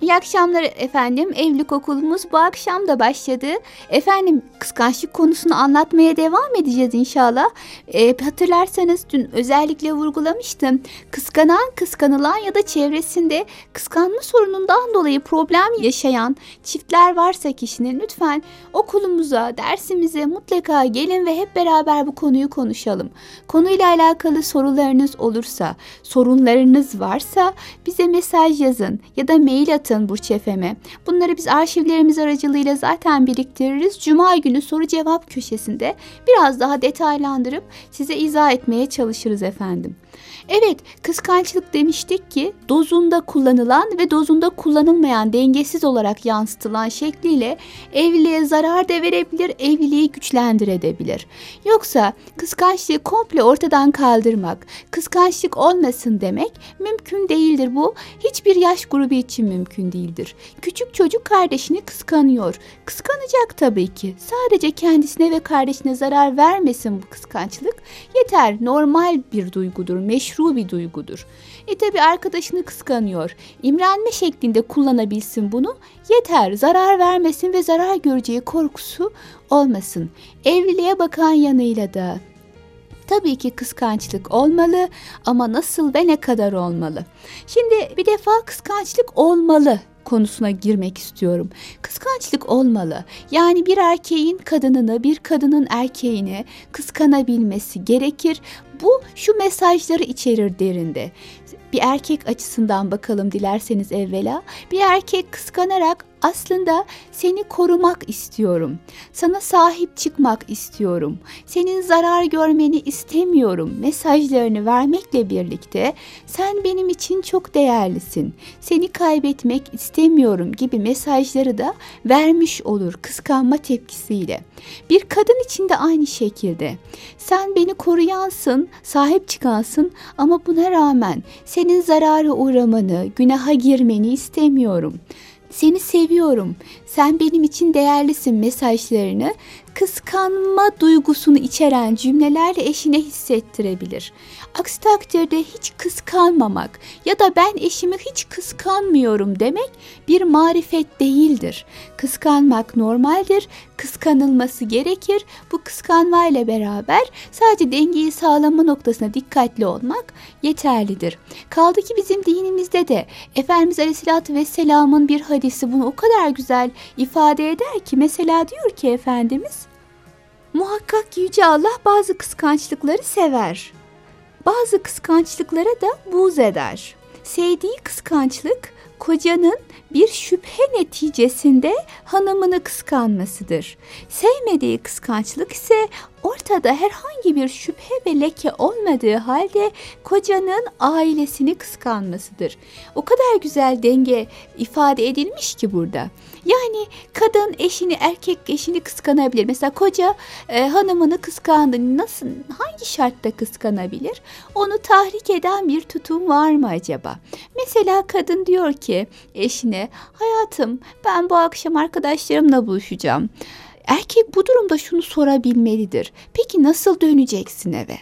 İyi akşamlar efendim. Evlilik okulumuz bu akşam da başladı. Efendim kıskançlık konusunu anlatmaya devam edeceğiz inşallah. E, hatırlarsanız dün özellikle vurgulamıştım. Kıskanan, kıskanılan ya da çevresinde kıskanma sorunundan dolayı problem yaşayan çiftler varsa kişinin lütfen okulumuza, dersimize mutlaka gelin ve hep beraber bu konuyu konuşalım. Konuyla alakalı sorularınız olursa, sorunlarınız varsa bize mesaj yazın ya da mail atın atın Burç FM'e. Bunları biz arşivlerimiz aracılığıyla zaten biriktiririz. Cuma günü soru cevap köşesinde biraz daha detaylandırıp size izah etmeye çalışırız efendim. Evet, kıskançlık demiştik ki dozunda kullanılan ve dozunda kullanılmayan dengesiz olarak yansıtılan şekliyle evliliğe zarar da verebilir, evliliği güçlendirebilir. Yoksa kıskançlığı komple ortadan kaldırmak, kıskançlık olmasın demek mümkün değildir. Bu hiçbir yaş grubu için mümkün değildir. Küçük çocuk kardeşini kıskanıyor. Kıskanacak tabii ki. Sadece kendisine ve kardeşine zarar vermesin bu kıskançlık. Yeter, normal bir duygudur, meşru bir duygudur. E tabi arkadaşını kıskanıyor. İmrenme şeklinde kullanabilsin bunu. Yeter zarar vermesin ve zarar göreceği korkusu olmasın. Evliliğe bakan yanıyla da Tabii ki kıskançlık olmalı ama nasıl ve ne kadar olmalı? Şimdi bir defa kıskançlık olmalı konusuna girmek istiyorum. Kıskançlık olmalı. Yani bir erkeğin kadınını, bir kadının erkeğini kıskanabilmesi gerekir. Bu şu mesajları içerir derinde. Bir erkek açısından bakalım dilerseniz evvela. Bir erkek kıskanarak aslında seni korumak istiyorum. Sana sahip çıkmak istiyorum. Senin zarar görmeni istemiyorum mesajlarını vermekle birlikte sen benim için çok değerlisin. Seni kaybetmek istemiyorum gibi mesajları da vermiş olur kıskanma tepkisiyle. Bir kadın için de aynı şekilde. Sen beni koruyansın, sahip çıkansın ama buna rağmen senin zarara uğramanı, günaha girmeni istemiyorum. Seni seviyorum. Sen benim için değerlisin mesajlarını kıskanma duygusunu içeren cümlelerle eşine hissettirebilir. Aksi takdirde hiç kıskanmamak ya da ben eşimi hiç kıskanmıyorum demek bir marifet değildir. Kıskanmak normaldir, kıskanılması gerekir. Bu kıskanmayla beraber sadece dengeyi sağlama noktasına dikkatli olmak yeterlidir. Kaldı ki bizim dinimizde de Efendimiz Aleyhisselatü Vesselam'ın bir hadisi bunu o kadar güzel ifade eder ki mesela diyor ki Efendimiz Muhakkak Yüce Allah bazı kıskançlıkları sever. Bazı kıskançlıklara da buz eder. Sevdiği kıskançlık kocanın bir şüphe neticesinde hanımını kıskanmasıdır. Sevmediği kıskançlık ise ortada herhangi bir şüphe ve leke olmadığı halde kocanın ailesini kıskanmasıdır. O kadar güzel denge ifade edilmiş ki burada. Yani kadın eşini, erkek eşini kıskanabilir. Mesela koca e, hanımını kıskandı. Nasıl, hangi şartta kıskanabilir? Onu tahrik eden bir tutum var mı acaba? Mesela kadın diyor ki eşine, hayatım ben bu akşam arkadaşlarımla buluşacağım. Erkek bu durumda şunu sorabilmelidir. Peki nasıl döneceksin eve?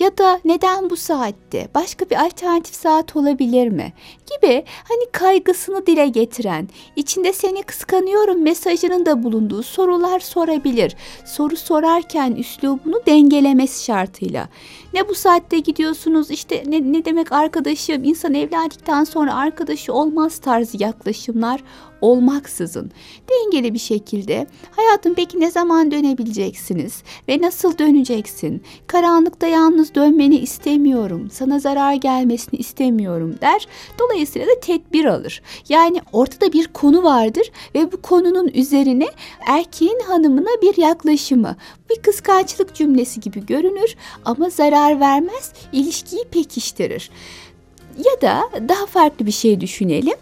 Ya da neden bu saatte? Başka bir alternatif saat olabilir mi? Gibi hani kaygısını dile getiren, içinde seni kıskanıyorum mesajının da bulunduğu sorular sorabilir. Soru sorarken üslubunu dengelemesi şartıyla. Ne bu saatte gidiyorsunuz işte ne, ne demek arkadaşım insan evlendikten sonra arkadaşı olmaz tarzı yaklaşımlar olmaksızın dengeli bir şekilde hayatım peki ne zaman dönebileceksiniz ve nasıl döneceksin? Karanlıkta yalnız dönmeni istemiyorum. Sana zarar gelmesini istemiyorum der. Dolayısıyla da tedbir alır. Yani ortada bir konu vardır ve bu konunun üzerine erkeğin hanımına bir yaklaşımı bir kıskançlık cümlesi gibi görünür ama zarar vermez, ilişkiyi pekiştirir. Ya da daha farklı bir şey düşünelim.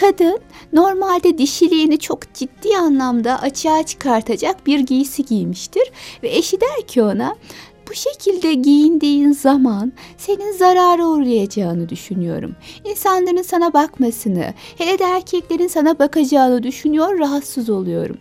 Kadın normalde dişiliğini çok ciddi anlamda açığa çıkartacak bir giysi giymiştir ve eşi der ki ona bu şekilde giyindiğin zaman senin zarara uğrayacağını düşünüyorum. İnsanların sana bakmasını, hele de erkeklerin sana bakacağını düşünüyor, rahatsız oluyorum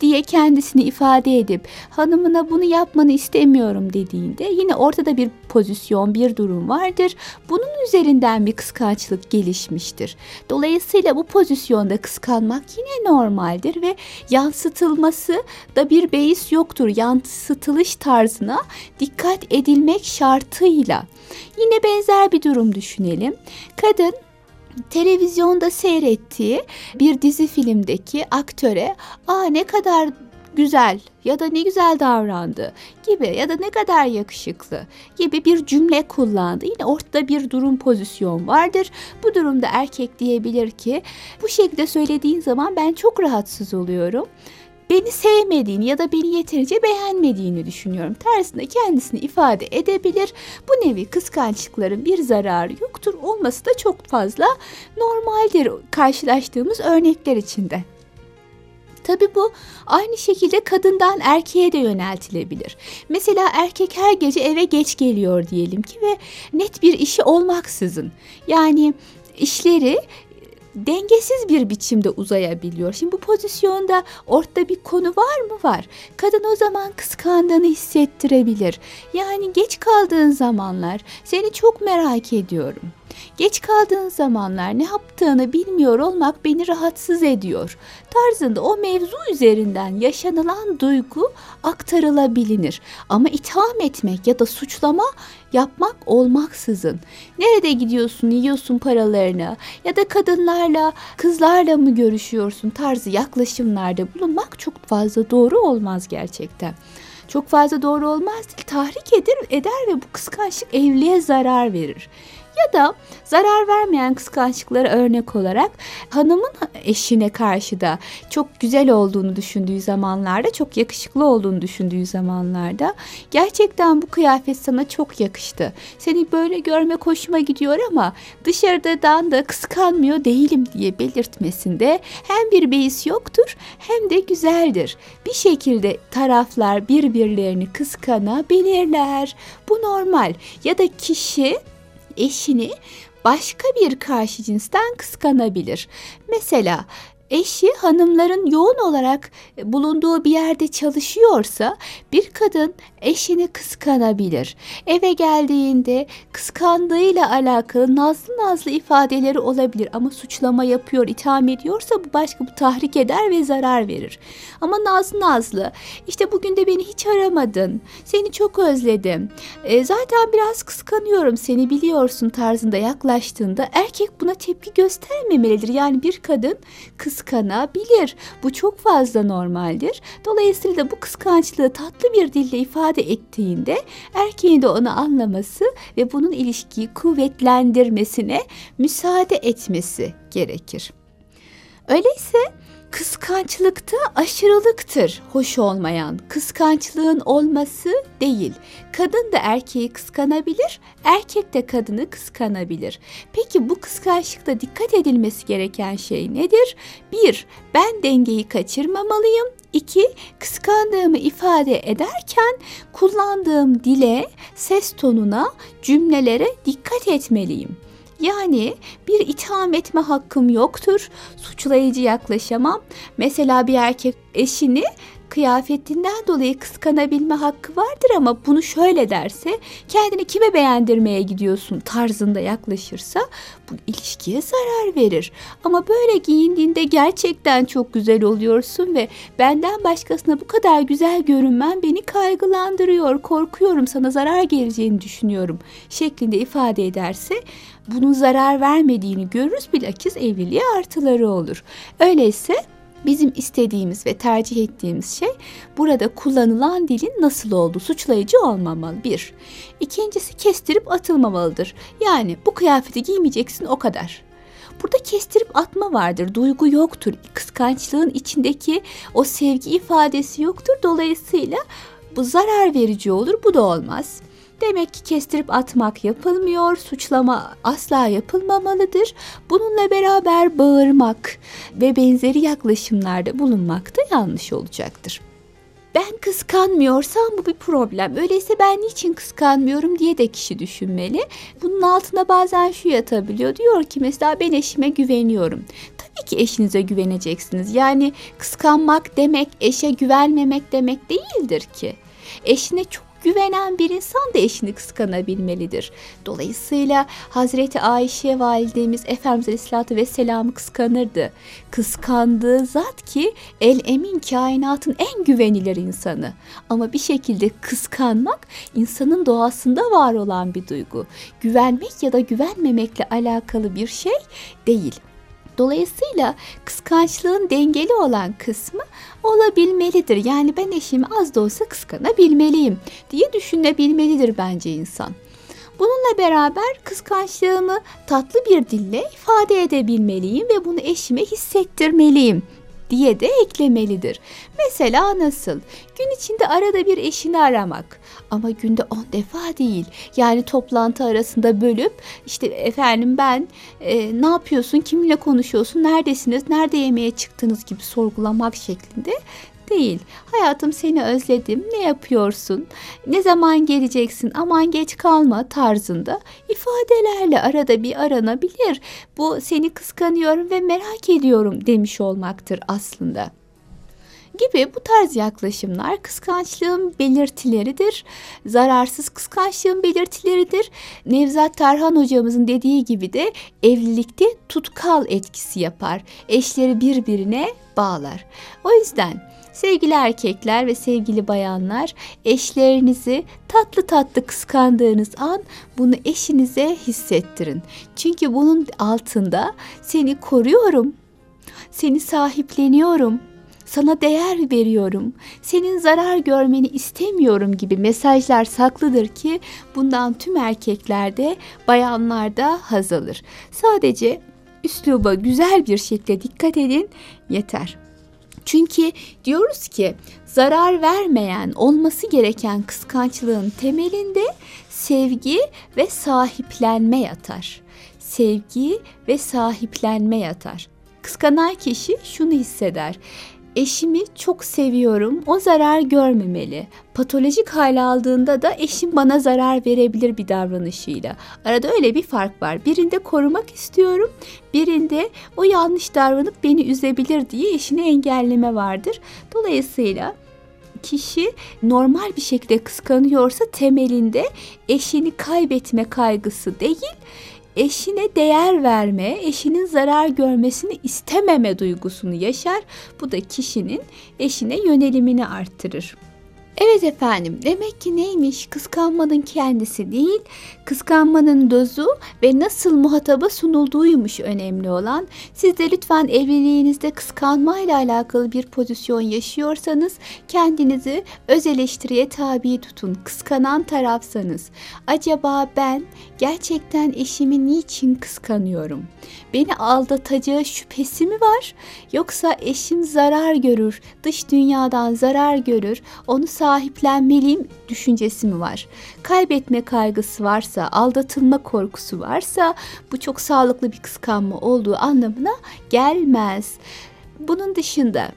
diye kendisini ifade edip hanımına bunu yapmanı istemiyorum dediğinde yine ortada bir pozisyon, bir durum vardır. Bunun üzerinden bir kıskançlık gelişmiştir. Dolayısıyla bu pozisyonda kıskanmak yine normaldir ve yansıtılması da bir beis yoktur. Yansıtılış tarzına dikkat edilmek şartıyla. Yine benzer bir durum düşünelim. Kadın televizyonda seyrettiği bir dizi filmdeki aktöre aa ne kadar güzel ya da ne güzel davrandı gibi ya da ne kadar yakışıklı gibi bir cümle kullandı. Yine ortada bir durum pozisyon vardır. Bu durumda erkek diyebilir ki bu şekilde söylediğin zaman ben çok rahatsız oluyorum beni sevmediğini ya da beni yeterince beğenmediğini düşünüyorum. Tersine kendisini ifade edebilir. Bu nevi kıskançlıkların bir zararı yoktur. Olması da çok fazla normaldir karşılaştığımız örnekler içinde. Tabi bu aynı şekilde kadından erkeğe de yöneltilebilir. Mesela erkek her gece eve geç geliyor diyelim ki ve net bir işi olmaksızın yani işleri dengesiz bir biçimde uzayabiliyor. Şimdi bu pozisyonda ortada bir konu var mı? Var. Kadın o zaman kıskandığını hissettirebilir. Yani geç kaldığın zamanlar seni çok merak ediyorum. Geç kaldığın zamanlar ne yaptığını bilmiyor olmak beni rahatsız ediyor. Tarzında o mevzu üzerinden yaşanılan duygu aktarılabilir. Ama itham etmek ya da suçlama yapmak olmaksızın. Nerede gidiyorsun, yiyorsun paralarını ya da kadınlarla, kızlarla mı görüşüyorsun tarzı yaklaşımlarda bulunmak çok fazla doğru olmaz gerçekten çok fazla doğru olmaz değil tahrik eder, eder ve bu kıskançlık evliliğe zarar verir. Ya da zarar vermeyen kıskançlıklara örnek olarak hanımın eşine karşı da çok güzel olduğunu düşündüğü zamanlarda, çok yakışıklı olduğunu düşündüğü zamanlarda gerçekten bu kıyafet sana çok yakıştı. Seni böyle görme hoşuma gidiyor ama dışarıdan da kıskanmıyor değilim diye belirtmesinde hem bir beis yoktur hem de güzeldir. Bir şekilde taraflar birbirlerini kıskanabilirler. Bu normal. Ya da kişi eşini başka bir karşı cinsten kıskanabilir. Mesela eşi hanımların yoğun olarak bulunduğu bir yerde çalışıyorsa bir kadın eşini kıskanabilir. Eve geldiğinde kıskandığıyla alakalı nazlı nazlı ifadeleri olabilir ama suçlama yapıyor, itham ediyorsa bu başka bu tahrik eder ve zarar verir. Ama nazlı nazlı işte bugün de beni hiç aramadın, seni çok özledim, e, zaten biraz kıskanıyorum seni biliyorsun tarzında yaklaştığında erkek buna tepki göstermemelidir. Yani bir kadın kıskanabilir. Bu çok fazla normaldir. Dolayısıyla bu kıskançlığı tatlı bir dille ifade ettiğinde erkeğin de onu anlaması ve bunun ilişkiyi kuvvetlendirmesine müsaade etmesi gerekir. Öyleyse Kıskançlıkta aşırılıktır hoş olmayan. Kıskançlığın olması değil. Kadın da erkeği kıskanabilir, erkek de kadını kıskanabilir. Peki bu kıskançlıkta dikkat edilmesi gereken şey nedir? Bir, ben dengeyi kaçırmamalıyım. İki, kıskandığımı ifade ederken kullandığım dile, ses tonuna, cümlelere dikkat etmeliyim. Yani bir itham etme hakkım yoktur. Suçlayıcı yaklaşamam. Mesela bir erkek eşini kıyafetinden dolayı kıskanabilme hakkı vardır ama bunu şöyle derse kendini kime beğendirmeye gidiyorsun tarzında yaklaşırsa bu ilişkiye zarar verir. Ama böyle giyindiğinde gerçekten çok güzel oluyorsun ve benden başkasına bu kadar güzel görünmen beni kaygılandırıyor, korkuyorum sana zarar geleceğini düşünüyorum şeklinde ifade ederse bunun zarar vermediğini görürüz bilakis evliliğe artıları olur. Öyleyse Bizim istediğimiz ve tercih ettiğimiz şey burada kullanılan dilin nasıl olduğu suçlayıcı olmamalı bir. İkincisi kestirip atılmamalıdır. Yani bu kıyafeti giymeyeceksin o kadar. Burada kestirip atma vardır. Duygu yoktur. Kıskançlığın içindeki o sevgi ifadesi yoktur. Dolayısıyla bu zarar verici olur. Bu da olmaz. Demek ki kestirip atmak yapılmıyor, suçlama asla yapılmamalıdır. Bununla beraber bağırmak ve benzeri yaklaşımlarda bulunmak da yanlış olacaktır. ben kıskanmıyorsam bu bir problem. Öyleyse ben niçin kıskanmıyorum diye de kişi düşünmeli. Bunun altına bazen şu yatabiliyor. Diyor ki mesela ben eşime güveniyorum. Tabii ki eşinize güveneceksiniz. Yani kıskanmak demek eşe güvenmemek demek değildir ki. Eşine çok güvenen bir insan da eşini kıskanabilmelidir. Dolayısıyla Hazreti Ayşe validemiz Efendimiz Aleyhisselatü Vesselam'ı kıskanırdı. Kıskandığı zat ki el emin kainatın en güvenilir insanı. Ama bir şekilde kıskanmak insanın doğasında var olan bir duygu. Güvenmek ya da güvenmemekle alakalı bir şey değil. Dolayısıyla kıskançlığın dengeli olan kısmı olabilmelidir. Yani ben eşimi az da olsa kıskanabilmeliyim diye düşünebilmelidir bence insan. Bununla beraber kıskançlığımı tatlı bir dille ifade edebilmeliyim ve bunu eşime hissettirmeliyim diye de eklemelidir. Mesela nasıl? Gün içinde arada bir eşini aramak ama günde 10 defa değil. Yani toplantı arasında bölüp işte efendim ben e, ne yapıyorsun, kiminle konuşuyorsun, neredesiniz, nerede yemeğe çıktınız gibi sorgulamak şeklinde değil. Hayatım seni özledim. Ne yapıyorsun? Ne zaman geleceksin? Aman geç kalma tarzında ifadelerle arada bir aranabilir. Bu seni kıskanıyorum ve merak ediyorum demiş olmaktır aslında gibi bu tarz yaklaşımlar kıskançlığın belirtileridir. Zararsız kıskançlığın belirtileridir. Nevzat Tarhan hocamızın dediği gibi de evlilikte tutkal etkisi yapar. Eşleri birbirine bağlar. O yüzden Sevgili erkekler ve sevgili bayanlar, eşlerinizi tatlı tatlı kıskandığınız an bunu eşinize hissettirin. Çünkü bunun altında seni koruyorum, seni sahipleniyorum, sana değer veriyorum, senin zarar görmeni istemiyorum gibi mesajlar saklıdır ki bundan tüm erkeklerde, bayanlarda haz alır. Sadece üsluba güzel bir şekilde dikkat edin yeter. Çünkü diyoruz ki zarar vermeyen olması gereken kıskançlığın temelinde sevgi ve sahiplenme yatar. Sevgi ve sahiplenme yatar. Kıskanan kişi şunu hisseder. Eşimi çok seviyorum. O zarar görmemeli. Patolojik hale aldığında da eşim bana zarar verebilir bir davranışıyla. Arada öyle bir fark var. Birinde korumak istiyorum. Birinde o yanlış davranıp beni üzebilir diye eşini engelleme vardır. Dolayısıyla kişi normal bir şekilde kıskanıyorsa temelinde eşini kaybetme kaygısı değil, eşine değer verme, eşinin zarar görmesini istememe duygusunu yaşar. Bu da kişinin eşine yönelimini arttırır. Evet efendim demek ki neymiş kıskanmanın kendisi değil kıskanmanın dozu ve nasıl muhataba sunulduğuymuş önemli olan. Siz de lütfen evliliğinizde kıskanmayla alakalı bir pozisyon yaşıyorsanız kendinizi öz eleştiriye tabi tutun. Kıskanan tarafsanız acaba ben gerçekten eşimi niçin kıskanıyorum? Beni aldatacağı şüphesi mi var? Yoksa eşim zarar görür, dış dünyadan zarar görür, onu sahiplenmeliyim düşüncesi mi var? Kaybetme kaygısı varsa, aldatılma korkusu varsa bu çok sağlıklı bir kıskanma olduğu anlamına gelmez. Bunun dışında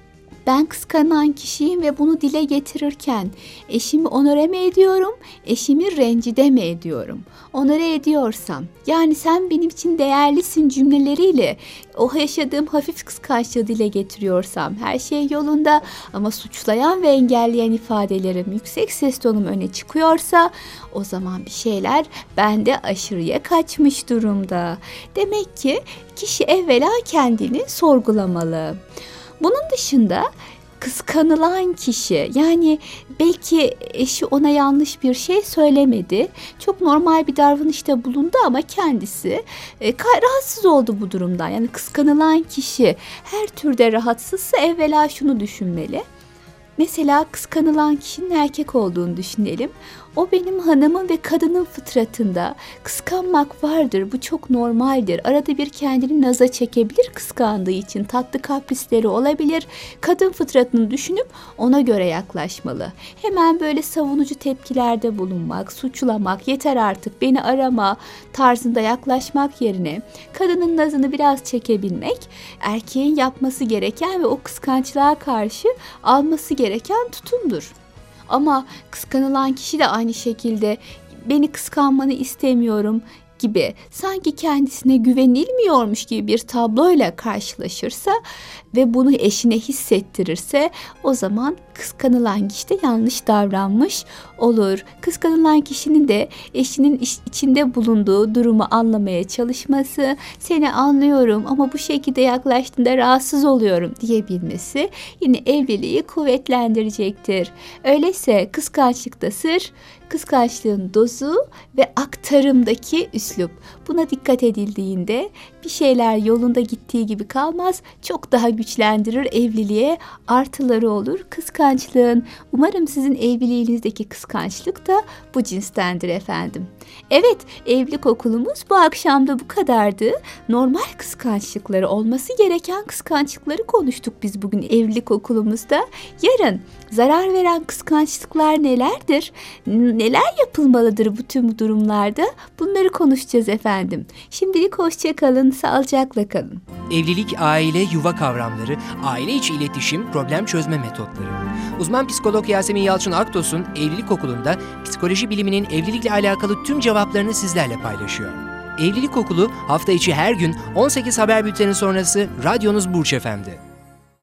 ben kıskanan kişiyim ve bunu dile getirirken eşimi onore mi ediyorum, eşimi rencide mi ediyorum? Onore ediyorsam, yani sen benim için değerlisin cümleleriyle o yaşadığım hafif kıskançlığı dile getiriyorsam her şey yolunda ama suçlayan ve engelleyen ifadelerim yüksek ses tonum öne çıkıyorsa o zaman bir şeyler bende aşırıya kaçmış durumda. Demek ki kişi evvela kendini sorgulamalı. Bunun dışında kıskanılan kişi yani belki eşi ona yanlış bir şey söylemedi. Çok normal bir davranışta bulundu ama kendisi e, rahatsız oldu bu durumdan. Yani kıskanılan kişi her türde rahatsızsa evvela şunu düşünmeli. Mesela kıskanılan kişinin erkek olduğunu düşünelim. O benim hanımın ve kadının fıtratında. Kıskanmak vardır. Bu çok normaldir. Arada bir kendini naza çekebilir kıskandığı için. Tatlı kaprisleri olabilir. Kadın fıtratını düşünüp ona göre yaklaşmalı. Hemen böyle savunucu tepkilerde bulunmak, suçlamak, yeter artık beni arama tarzında yaklaşmak yerine kadının nazını biraz çekebilmek erkeğin yapması gereken ve o kıskançlığa karşı alması gereken tutumdur. Ama kıskanılan kişi de aynı şekilde beni kıskanmanı istemiyorum gibi sanki kendisine güvenilmiyormuş gibi bir tabloyla karşılaşırsa ve bunu eşine hissettirirse o zaman kıskanılan kişi de yanlış davranmış olur. Kıskanılan kişinin de eşinin iç- içinde bulunduğu durumu anlamaya çalışması, seni anlıyorum ama bu şekilde yaklaştığında rahatsız oluyorum diyebilmesi yine evliliği kuvvetlendirecektir. Öyleyse kıskançlıkta sır, kıskançlığın dozu ve aktarımdaki üslup. Buna dikkat edildiğinde bir şeyler yolunda gittiği gibi kalmaz, çok daha güçlendirir evliliğe artıları olur kıskançlığın. Umarım sizin evliliğinizdeki kıskançlık da bu cinstendir efendim. Evet, evlilik okulumuz bu akşam da bu kadardı. Normal kıskançlıkları, olması gereken kıskançlıkları konuştuk biz bugün evlilik okulumuzda. Yarın zarar veren kıskançlıklar nelerdir? Neler yapılmalıdır bu tüm durumlarda? Bunları konuşacağız efendim. Şimdilik hoşça kalın, sağlıcakla kalın. Evlilik, aile, yuva kavramları, aile içi iletişim, problem çözme metotları. Uzman psikolog Yasemin Yalçın Aktos'un Evlilik Okulu'nda psikoloji biliminin evlilikle alakalı tüm cevaplarını sizlerle paylaşıyor. Evlilik Okulu hafta içi her gün 18 haber bülteni sonrası radyonuz Burç FM'de.